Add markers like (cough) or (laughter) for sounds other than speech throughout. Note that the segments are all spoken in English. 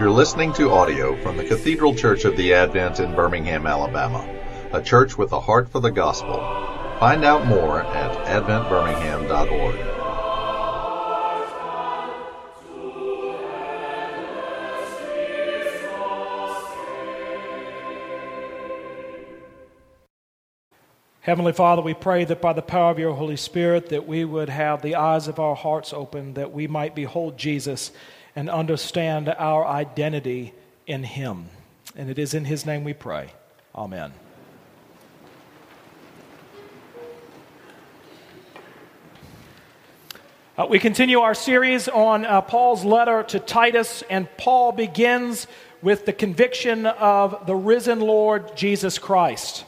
You're listening to audio from the Cathedral Church of the Advent in Birmingham, Alabama, a church with a heart for the gospel. Find out more at adventbirmingham.org. Heavenly Father, we pray that by the power of your Holy Spirit that we would have the eyes of our hearts open that we might behold Jesus and understand our identity in him. And it is in his name we pray. Amen. Uh, we continue our series on uh, Paul's letter to Titus, and Paul begins with the conviction of the risen Lord Jesus Christ.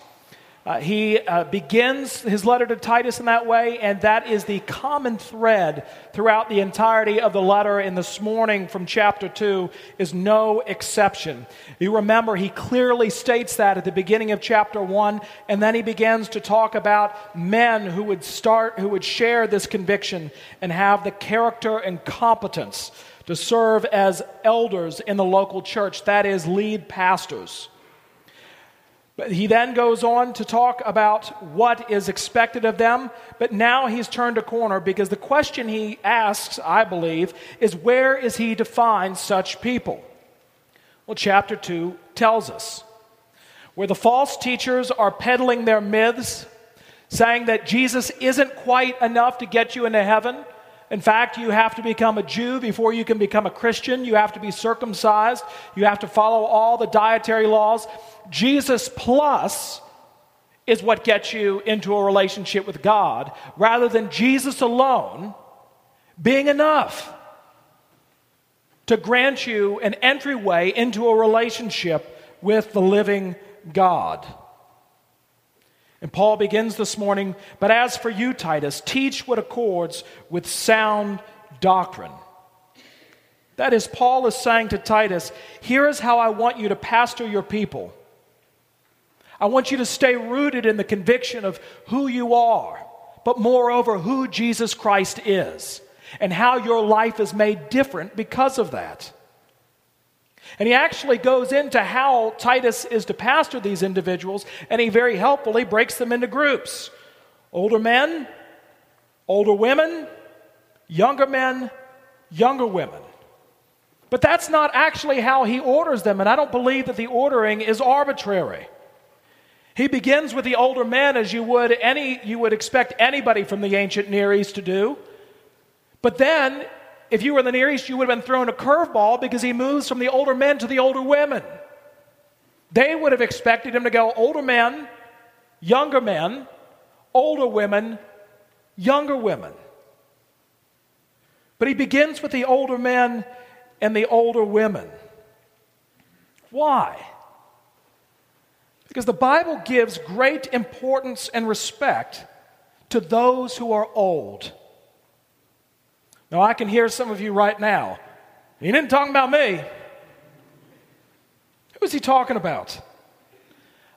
Uh, he uh, begins his letter to Titus in that way, and that is the common thread throughout the entirety of the letter. In this morning from chapter 2 is no exception. You remember, he clearly states that at the beginning of chapter 1, and then he begins to talk about men who would start, who would share this conviction and have the character and competence to serve as elders in the local church, that is, lead pastors. But he then goes on to talk about what is expected of them, but now he's turned a corner because the question he asks, I believe, is where is he to find such people? Well, chapter 2 tells us where the false teachers are peddling their myths, saying that Jesus isn't quite enough to get you into heaven. In fact, you have to become a Jew before you can become a Christian. You have to be circumcised. You have to follow all the dietary laws. Jesus plus is what gets you into a relationship with God rather than Jesus alone being enough to grant you an entryway into a relationship with the living God. And Paul begins this morning, but as for you, Titus, teach what accords with sound doctrine. That is, Paul is saying to Titus, here is how I want you to pastor your people. I want you to stay rooted in the conviction of who you are, but moreover, who Jesus Christ is, and how your life is made different because of that. And he actually goes into how Titus is to pastor these individuals, and he very helpfully breaks them into groups older men, older women, younger men, younger women. But that's not actually how he orders them, and I don't believe that the ordering is arbitrary. He begins with the older men as you would any you would expect anybody from the ancient Near East to do. But then, if you were in the Near East, you would have been thrown a curveball because he moves from the older men to the older women. They would have expected him to go older men, younger men, older women, younger women. But he begins with the older men and the older women. Why? Because the Bible gives great importance and respect to those who are old. Now, I can hear some of you right now. He didn't talk about me. Who is he talking about?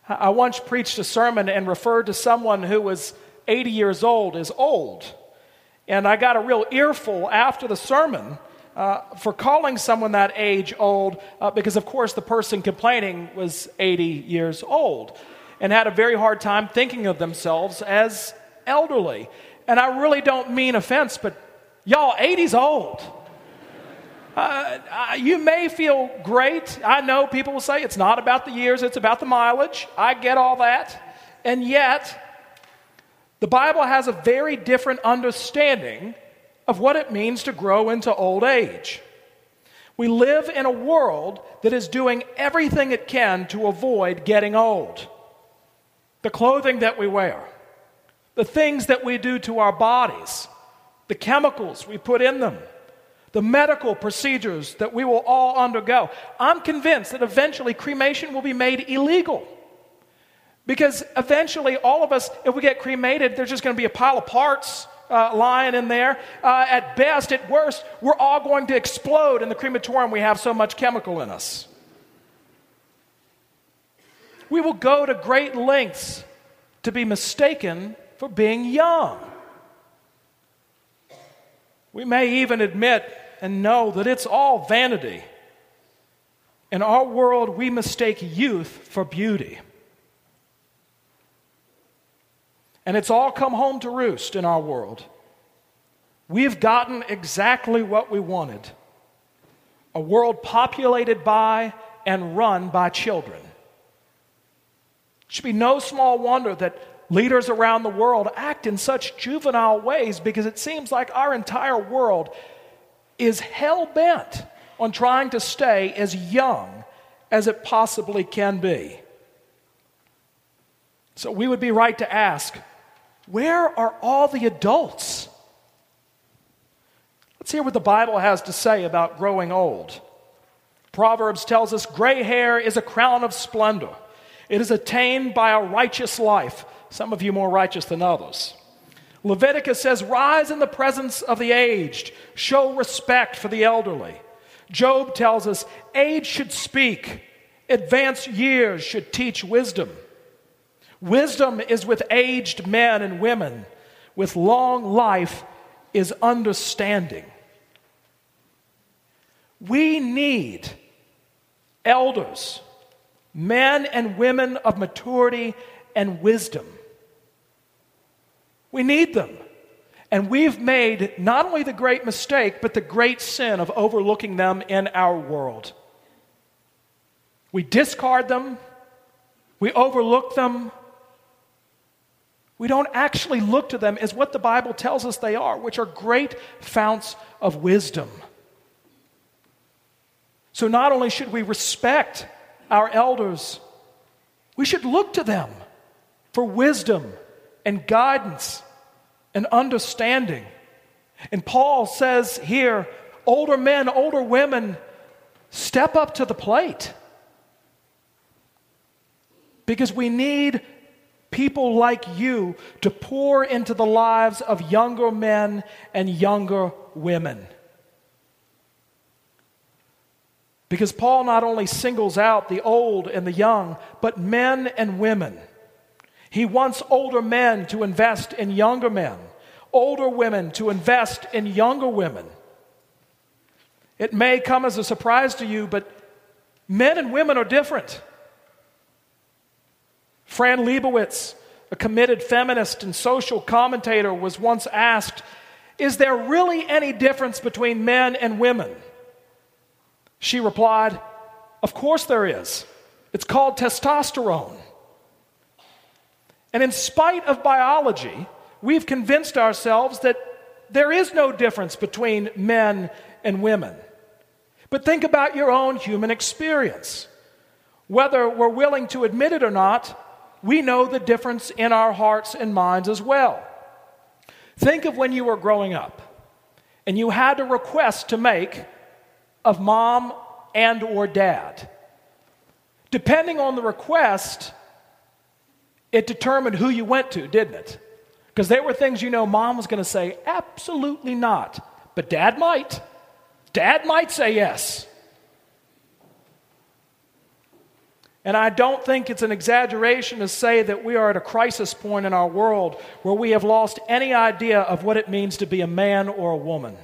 I once preached a sermon and referred to someone who was 80 years old as old. And I got a real earful after the sermon uh, for calling someone that age old uh, because, of course, the person complaining was 80 years old and had a very hard time thinking of themselves as elderly. And I really don't mean offense, but y'all, 80's old. Uh, uh, you may feel great. I know people will say it's not about the years, it's about the mileage. I get all that. And yet, the Bible has a very different understanding of what it means to grow into old age. We live in a world that is doing everything it can to avoid getting old. The clothing that we wear, the things that we do to our bodies, the chemicals we put in them, the medical procedures that we will all undergo. I'm convinced that eventually cremation will be made illegal. Because eventually, all of us, if we get cremated, there's just going to be a pile of parts uh, lying in there. Uh, at best, at worst, we're all going to explode in the crematorium. We have so much chemical in us. We will go to great lengths to be mistaken for being young. We may even admit and know that it's all vanity. In our world, we mistake youth for beauty. And it's all come home to roost in our world. We've gotten exactly what we wanted a world populated by and run by children. It should be no small wonder that leaders around the world act in such juvenile ways because it seems like our entire world is hell bent on trying to stay as young as it possibly can be. So we would be right to ask where are all the adults? Let's hear what the Bible has to say about growing old. Proverbs tells us gray hair is a crown of splendor. It is attained by a righteous life, some of you more righteous than others. Leviticus says, Rise in the presence of the aged, show respect for the elderly. Job tells us, Age should speak, advanced years should teach wisdom. Wisdom is with aged men and women, with long life is understanding. We need elders, men and women of maturity and wisdom. We need them. And we've made not only the great mistake, but the great sin of overlooking them in our world. We discard them, we overlook them, we don't actually look to them as what the Bible tells us they are, which are great founts of wisdom. So, not only should we respect our elders, we should look to them for wisdom and guidance and understanding. And Paul says here older men, older women, step up to the plate. Because we need people like you to pour into the lives of younger men and younger women. Because Paul not only singles out the old and the young, but men and women. He wants older men to invest in younger men, older women to invest in younger women. It may come as a surprise to you, but men and women are different. Fran Lebowitz, a committed feminist and social commentator, was once asked Is there really any difference between men and women? She replied, Of course there is. It's called testosterone. And in spite of biology, we've convinced ourselves that there is no difference between men and women. But think about your own human experience. Whether we're willing to admit it or not, we know the difference in our hearts and minds as well. Think of when you were growing up and you had a request to make of mom and or dad. Depending on the request, it determined who you went to, didn't it? Because there were things you know mom was going to say, absolutely not. But dad might. Dad might say yes. And I don't think it's an exaggeration to say that we are at a crisis point in our world where we have lost any idea of what it means to be a man or a woman.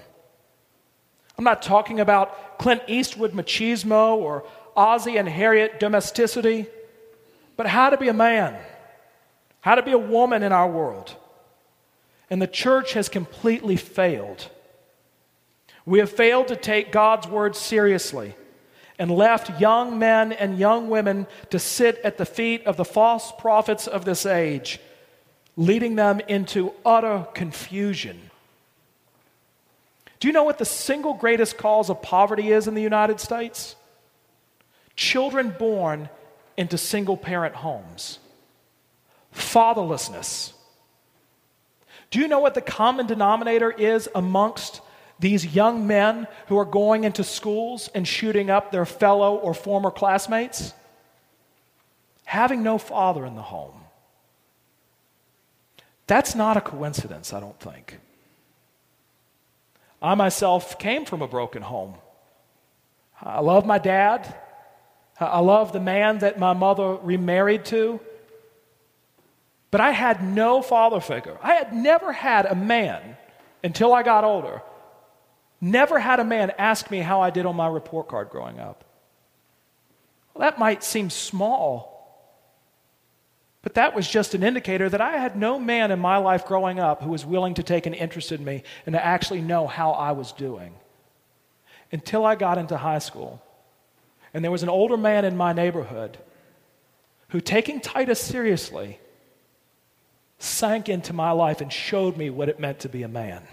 I'm not talking about Clint Eastwood machismo or Ozzie and Harriet domesticity, but how to be a man, how to be a woman in our world. And the church has completely failed. We have failed to take God's word seriously and left young men and young women to sit at the feet of the false prophets of this age, leading them into utter confusion. Do you know what the single greatest cause of poverty is in the United States? Children born into single parent homes, fatherlessness. Do you know what the common denominator is amongst these young men who are going into schools and shooting up their fellow or former classmates? Having no father in the home. That's not a coincidence, I don't think. I myself came from a broken home. I love my dad. I love the man that my mother remarried to. But I had no father figure. I had never had a man until I got older Never had a man ask me how I did on my report card growing up. that might seem small, but that was just an indicator that I had no man in my life growing up who was willing to take an interest in me and to actually know how I was doing. Until I got into high school. And there was an older man in my neighborhood who, taking Titus seriously, sank into my life and showed me what it meant to be a man.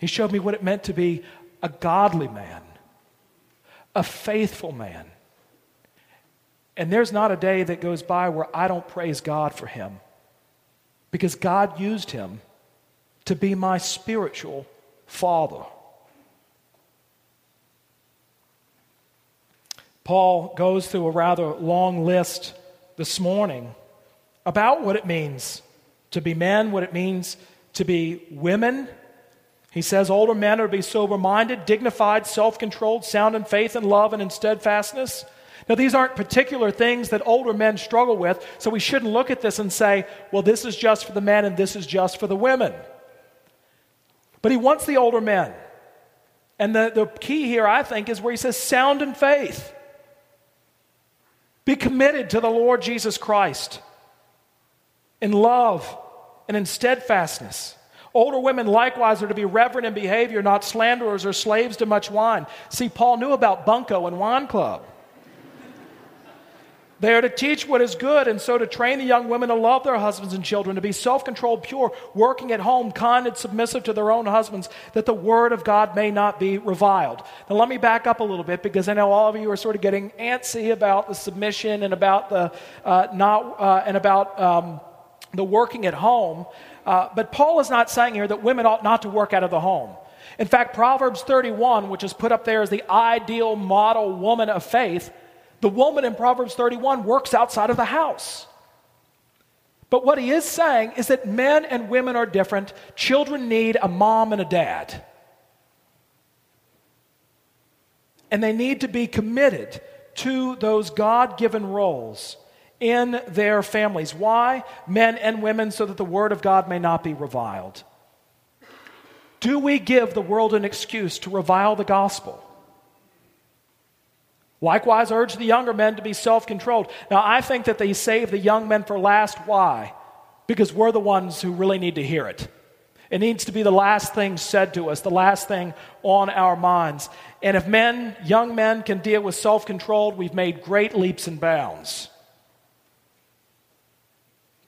He showed me what it meant to be a godly man, a faithful man. And there's not a day that goes by where I don't praise God for him because God used him to be my spiritual father. Paul goes through a rather long list this morning about what it means to be men, what it means to be women. He says older men are to be sober minded, dignified, self controlled, sound in faith and love and in steadfastness. Now, these aren't particular things that older men struggle with, so we shouldn't look at this and say, well, this is just for the men and this is just for the women. But he wants the older men. And the, the key here, I think, is where he says, sound in faith. Be committed to the Lord Jesus Christ in love and in steadfastness. Older women likewise are to be reverent in behavior, not slanderers or slaves to much wine. See, Paul knew about bunco and wine club. They are to teach what is good, and so to train the young women to love their husbands and children, to be self controlled, pure, working at home, kind and submissive to their own husbands, that the word of God may not be reviled. Now, let me back up a little bit because I know all of you are sort of getting antsy about the submission and about the uh, not uh, and about um, the working at home. Uh, but Paul is not saying here that women ought not to work out of the home. In fact, Proverbs 31, which is put up there as the ideal model woman of faith, the woman in Proverbs 31 works outside of the house. But what he is saying is that men and women are different. Children need a mom and a dad. And they need to be committed to those God given roles in their families. Why? Men and women, so that the word of God may not be reviled. Do we give the world an excuse to revile the gospel? Likewise, urge the younger men to be self controlled. Now, I think that they save the young men for last. Why? Because we're the ones who really need to hear it. It needs to be the last thing said to us, the last thing on our minds. And if men, young men, can deal with self controlled, we've made great leaps and bounds.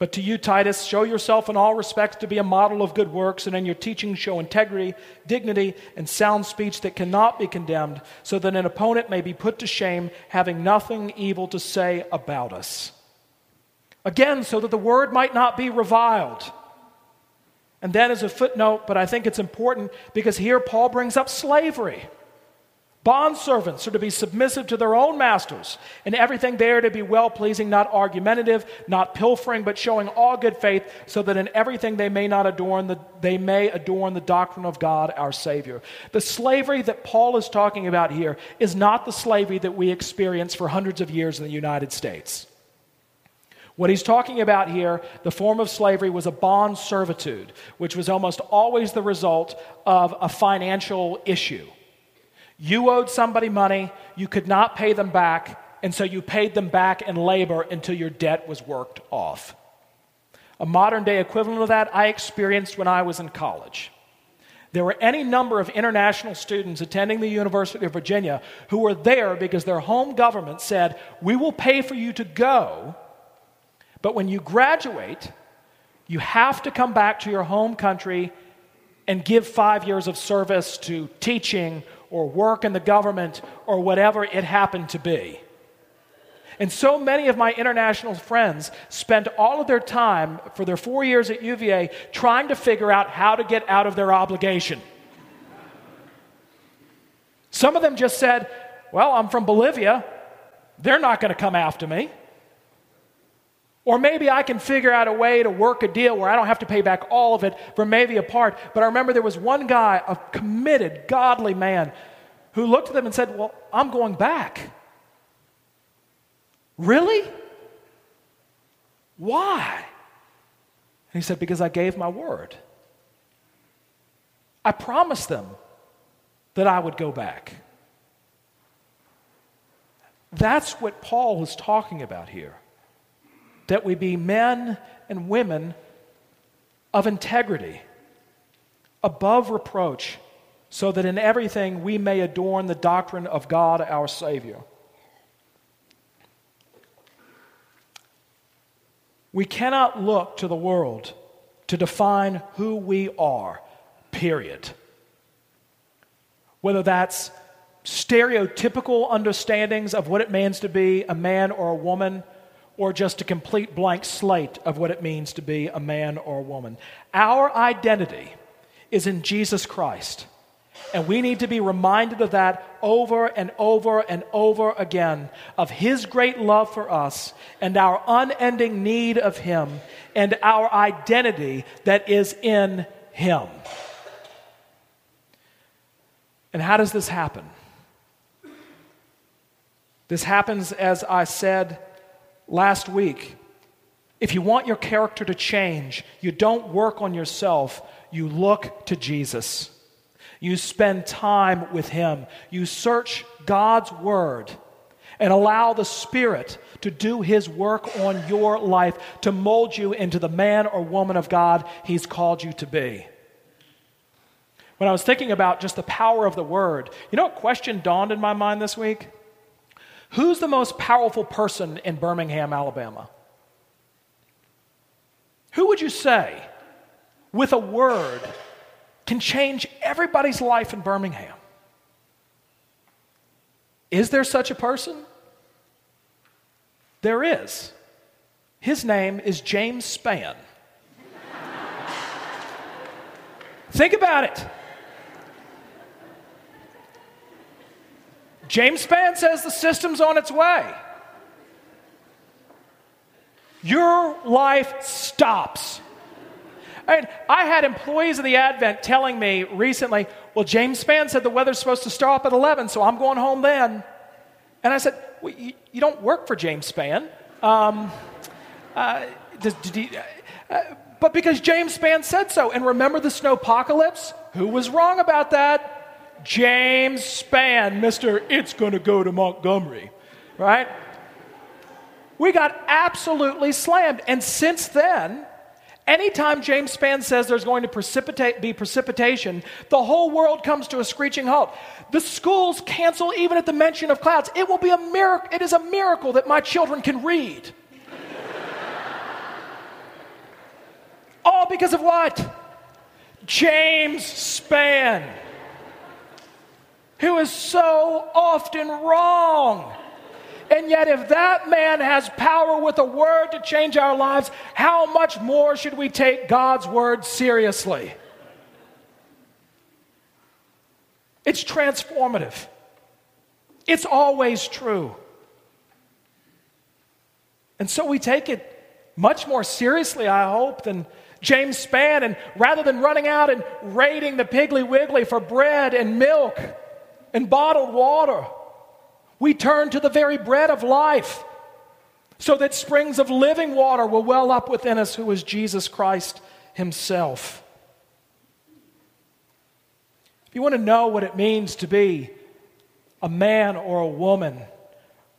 But to you, Titus, show yourself in all respects to be a model of good works, and in your teaching show integrity, dignity, and sound speech that cannot be condemned, so that an opponent may be put to shame, having nothing evil to say about us. Again, so that the word might not be reviled. And then, as a footnote, but I think it's important because here Paul brings up slavery. Bondservants are to be submissive to their own masters, and everything there to be well pleasing, not argumentative, not pilfering, but showing all good faith, so that in everything they may not adorn the, they may adorn the doctrine of God our Savior. The slavery that Paul is talking about here is not the slavery that we experience for hundreds of years in the United States. What he's talking about here, the form of slavery was a bond servitude, which was almost always the result of a financial issue. You owed somebody money, you could not pay them back, and so you paid them back in labor until your debt was worked off. A modern day equivalent of that I experienced when I was in college. There were any number of international students attending the University of Virginia who were there because their home government said, We will pay for you to go, but when you graduate, you have to come back to your home country and give five years of service to teaching or work in the government or whatever it happened to be. And so many of my international friends spent all of their time for their four years at UVA trying to figure out how to get out of their obligation. Some of them just said, Well, I'm from Bolivia. They're not going to come after me. Or maybe I can figure out a way to work a deal where I don't have to pay back all of it for maybe a part. But I remember there was one guy, a committed, godly man, who looked at them and said, Well, I'm going back. Really? Why? And he said, Because I gave my word. I promised them that I would go back. That's what Paul is talking about here. That we be men and women of integrity, above reproach, so that in everything we may adorn the doctrine of God our Savior. We cannot look to the world to define who we are, period. Whether that's stereotypical understandings of what it means to be a man or a woman, or just a complete blank slate of what it means to be a man or a woman. Our identity is in Jesus Christ. And we need to be reminded of that over and over and over again of His great love for us and our unending need of Him and our identity that is in Him. And how does this happen? This happens, as I said last week. If you want your character to change, you don't work on yourself, you look to Jesus. You spend time with Him. You search God's Word and allow the Spirit to do His work on your life to mold you into the man or woman of God He's called you to be. When I was thinking about just the power of the Word, you know what question dawned in my mind this week? Who's the most powerful person in Birmingham, Alabama? Who would you say, with a word, can change everybody's life in Birmingham. Is there such a person? There is. His name is James Spann. (laughs) Think about it. James Spann says the system's on its way. Your life stops I, mean, I had employees of the Advent telling me recently, well, James Spann said the weather's supposed to stop at 11, so I'm going home then. And I said, well, you, you, don't work for James Spann. Um, uh, did he, uh, but because James Spann said so. And remember the snowpocalypse? Who was wrong about that? James Spann, Mr. It's going to go to Montgomery, right? We got absolutely slammed. And since then, Anytime James Spann says there's going to precipitate, be precipitation, the whole world comes to a screeching halt. The schools cancel even at the mention of clouds. It will be a miracle. It is a miracle that my children can read. All because of what? James Spann, who is so often wrong. And yet, if that man has power with a word to change our lives, how much more should we take God's word seriously? It's transformative, it's always true. And so we take it much more seriously, I hope, than James Spann. And rather than running out and raiding the Piggly Wiggly for bread and milk and bottled water, we turn to the very bread of life so that springs of living water will well up within us, who is Jesus Christ Himself. If you want to know what it means to be a man or a woman,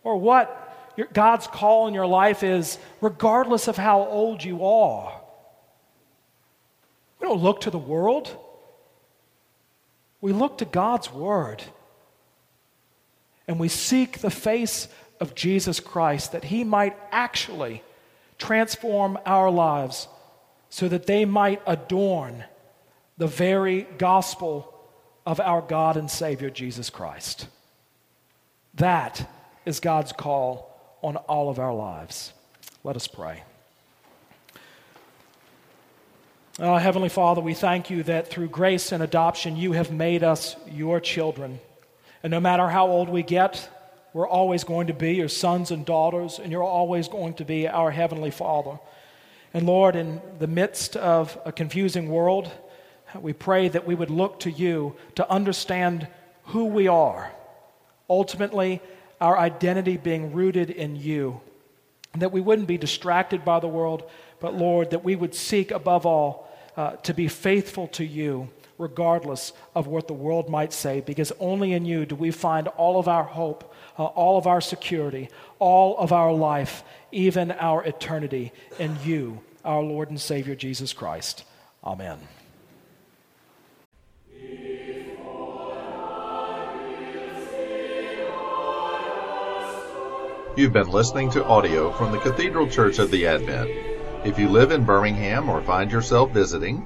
or what your, God's call in your life is, regardless of how old you are, we don't look to the world. We look to God's Word and we seek the face of Jesus Christ that he might actually transform our lives so that they might adorn the very gospel of our God and Savior Jesus Christ. That is God's call on all of our lives. Let us pray. Oh, Heavenly Father, we thank you that through grace and adoption you have made us your children. And no matter how old we get, we're always going to be your sons and daughters, and you're always going to be our Heavenly Father. And Lord, in the midst of a confusing world, we pray that we would look to you to understand who we are. Ultimately, our identity being rooted in you. And that we wouldn't be distracted by the world, but Lord, that we would seek above all uh, to be faithful to you regardless of what the world might say, because only in you do we find all of our hope, uh, all of our security, all of our life, even our eternity in you, our Lord and Savior Jesus Christ. Amen. You've been listening to audio from the Cathedral Church of the Advent. If you live in Birmingham or find yourself visiting,